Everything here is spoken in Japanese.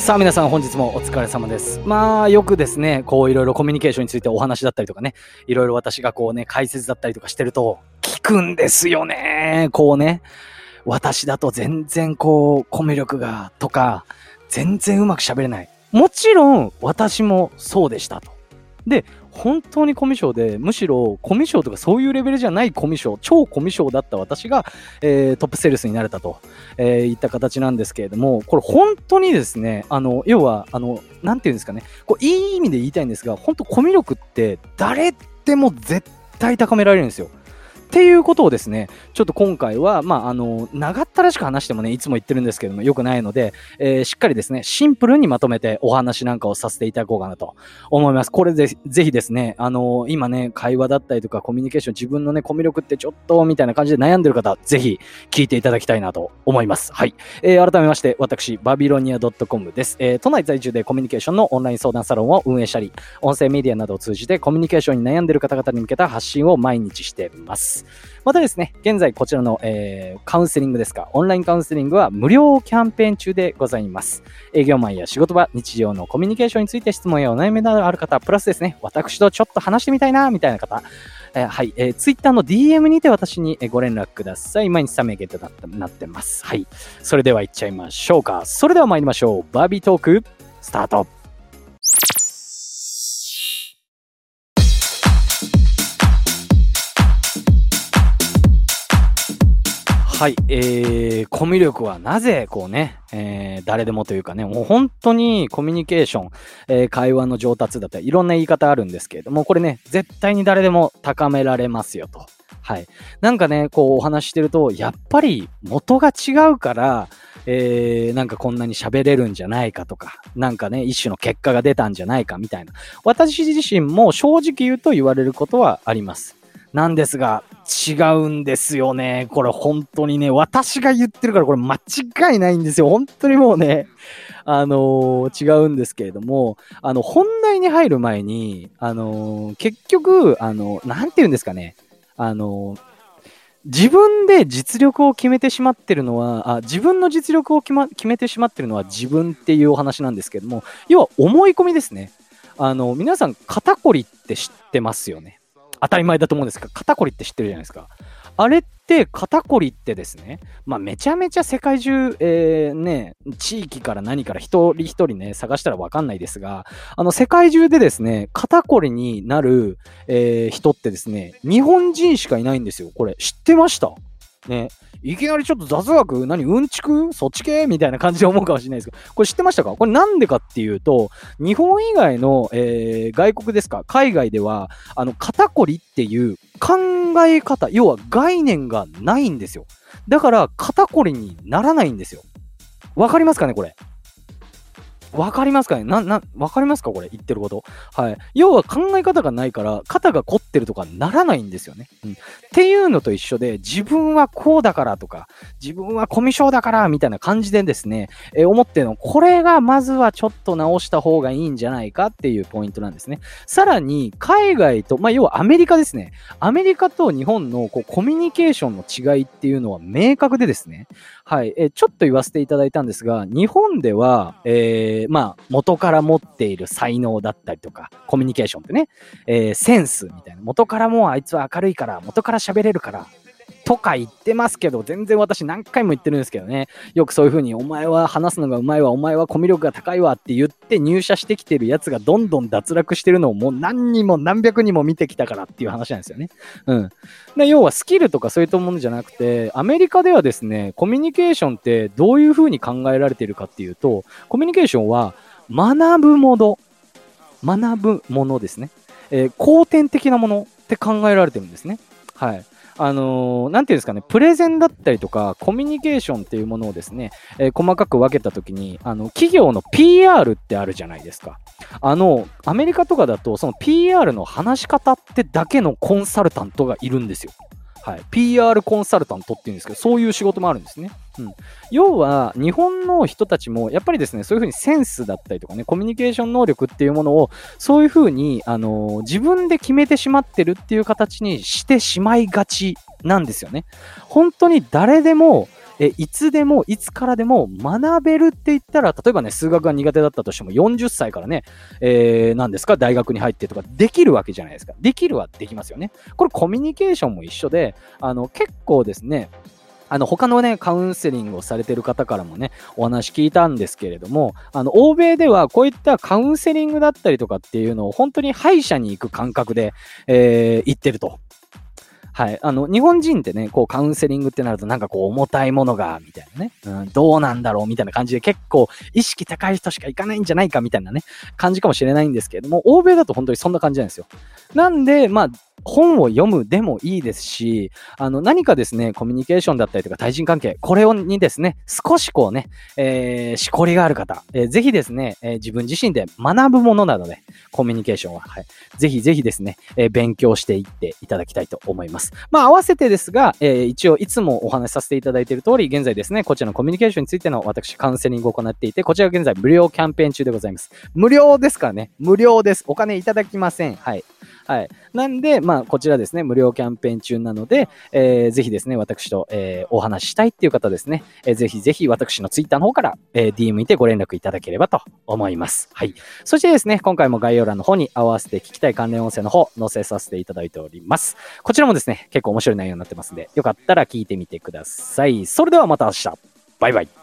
さあ皆さん本日もお疲れ様です。まあよくですね、こういろいろコミュニケーションについてお話だったりとかね、いろいろ私がこうね、解説だったりとかしてると、聞くんですよね。こうね、私だと全然こう、コミュ力がとか、全然うまく喋れない。もちろん私もそうでしたと。で、本当にコミュ障で、むしろコミュ障とかそういうレベルじゃないコミュ障、超コミュ障だった私が、えー、トップセールスになれたと、えー、いった形なんですけれども、これ本当にですね、あの、要は、あの、なんて言うんですかね、こういい意味で言いたいんですが、本当コミュ力って誰でも絶対高められるんですよ。っていうことをですね、ちょっと今回は、まあ、あの、長ったらしく話してもね、いつも言ってるんですけども、良くないので、えー、しっかりですね、シンプルにまとめてお話なんかをさせていただこうかなと思います。これで、ぜひですね、あの、今ね、会話だったりとかコミュニケーション、自分のね、コミュ力ってちょっと、みたいな感じで悩んでる方、ぜひ聞いていただきたいなと思います。はい。えー、改めまして、私、バビロニア .com です。えー、都内在住でコミュニケーションのオンライン相談サロンを運営したり、音声メディアなどを通じてコミュニケーションに悩んでる方々に向けた発信を毎日しています。またですね、現在こちらの、えー、カウンセリングですか、オンラインカウンセリングは無料キャンペーン中でございます。営業マンや仕事場、日常のコミュニケーションについて質問やお悩みなどある方、プラスですね、私とちょっと話してみたいな、みたいな方、えー、はい、えー、ツイッターの DM にて私にご連絡ください。毎日3名ゲットなってます。はい。それでは行っちゃいましょうか。それでは参りましょう。バービートーク、スタート。はい、えー、コミュ力はなぜ、こうね、えー、誰でもというかね、もう本当にコミュニケーション、えー、会話の上達だったり、いろんな言い方あるんですけれども、これね、絶対に誰でも高められますよと。はい。なんかね、こうお話してると、やっぱり元が違うから、えー、なんかこんなに喋れるんじゃないかとか、なんかね、一種の結果が出たんじゃないかみたいな。私自身も正直言うと言われることはあります。なんですが、違うんですよね。これ本当にね、私が言ってるからこれ間違いないんですよ。本当にもうね、あのー、違うんですけれども、あの、本題に入る前に、あのー、結局、あの、なんて言うんですかね、あの、自分で実力を決めてしまってるのは、あ自分の実力を決,、ま、決めてしまってるのは自分っていうお話なんですけども、要は思い込みですね。あの、皆さん肩こりって知ってますよね。当たり前だと思うんですけど、肩こりって知ってるじゃないですか。あれって肩こりってですね、まあ、めちゃめちゃ世界中、えー、ね、地域から何から一人一人ね、探したらわかんないですが、あの、世界中でですね、肩こりになる、えー、人ってですね、日本人しかいないんですよ。これ、知ってました？ね。いきなりちょっと雑学？何？うんちく？そっち系？みたいな感じで思うかもしれないですけど、これ知ってましたか？これなんでかっていうと、日本以外の、えー、外国ですか？海外では、あの、肩こりっていう考え方、要は概念がないんですよ。だから、肩こりにならないんですよ。わかりますかね？これ。わかりますかね？な、な、わかりますか？これ言ってること。はい。要は考え方がないから、肩が凝ってるとかならないんですよね。うん。っていうのと一緒で、自分はこうだからとか、自分はコミュ障だからみたいな感じでですね、えー、思ってるの、これがまずはちょっと直した方がいいんじゃないか？っていうポイントなんですね。さらに、海外と、まあ、要はアメリカですね。アメリカと日本のこうコミュニケーションの違いっていうのは明確でですね。はい。えー、ちょっと言わせていただいたんですが、日本では、えーー、まあ、元から持っている才能だったりとか、コミュニケーションってね、えー、センスみたいな。元からもうあいつは明るいから、元から喋れるから、とか言ってますけど、全然私何回も言ってるんですけどね。よくそういう風に、お前は話すのがうまいわ、お前はコミュ力が高いわって言って入社してきてるやつがどんどん脱落してるのをもう何人も何百人も見てきたからっていう話なんですよね。うん。で要はスキルとかそういったものじゃなくて、アメリカではですね、コミュニケーションってどういう風に考えられてるかっていうと、コミュニケーションは学ぶもの、学ぶものですね。えー、後天的なものって考えられてるんですね。はい。あのー、なんていうんですかね、プレゼンだったりとか、コミュニケーションっていうものをですね、えー、細かく分けたときに、あの、企業の PR ってあるじゃないですか。あの、アメリカとかだと、その PR の話し方ってだけのコンサルタントがいるんですよ。はい、PR コンサルタントっていうんですけど、そういう仕事もあるんですね。うん、要は、日本の人たちも、やっぱりですね、そういうふうにセンスだったりとかね、コミュニケーション能力っていうものを、そういうふうに、あのー、自分で決めてしまってるっていう形にしてしまいがちなんですよね。本当に誰でも、え、いつでも、いつからでも学べるって言ったら、例えばね、数学が苦手だったとしても、40歳からね、えー、何ですか、大学に入ってとか、できるわけじゃないですか。できるはできますよね。これコミュニケーションも一緒で、あの、結構ですね、あの、他のね、カウンセリングをされてる方からもね、お話聞いたんですけれども、あの、欧米ではこういったカウンセリングだったりとかっていうのを本当に歯医者に行く感覚で、えー、行ってると。はい。あの、日本人ってね、こうカウンセリングってなるとなんかこう重たいものが、みたいなね、うん、どうなんだろうみたいな感じで結構意識高い人しか行かないんじゃないかみたいなね、感じかもしれないんですけれども、欧米だと本当にそんな感じなんですよ。なんで、まあ、本を読むでもいいですし、あの、何かですね、コミュニケーションだったりとか対人関係、これをにですね、少しこうね、えー、しこりがある方、えー、ぜひですね、えー、自分自身で学ぶものなので、コミュニケーションは、はい。ぜひぜひですね、えー、勉強していっていただきたいと思います。まあ、合わせてですが、えー、一応、いつもお話しさせていただいている通り、現在ですね、こちらのコミュニケーションについての私、カウンセリングを行っていて、こちら現在無料キャンペーン中でございます。無料ですからね、無料です。お金いただきません。はい。はい。なんで、まあ、こちらですね、無料キャンペーン中なので、えー、ぜひですね、私と、えー、お話ししたいっていう方ですね、えー、ぜひぜひ私のツイッターの方から、えー、DM にてご連絡いただければと思います。はい。そしてですね、今回も概要欄の方に合わせて聞きたい関連音声の方、載せさせていただいております。こちらもですね、結構面白い内容になってますんで、よかったら聞いてみてください。それではまた明日。バイバイ。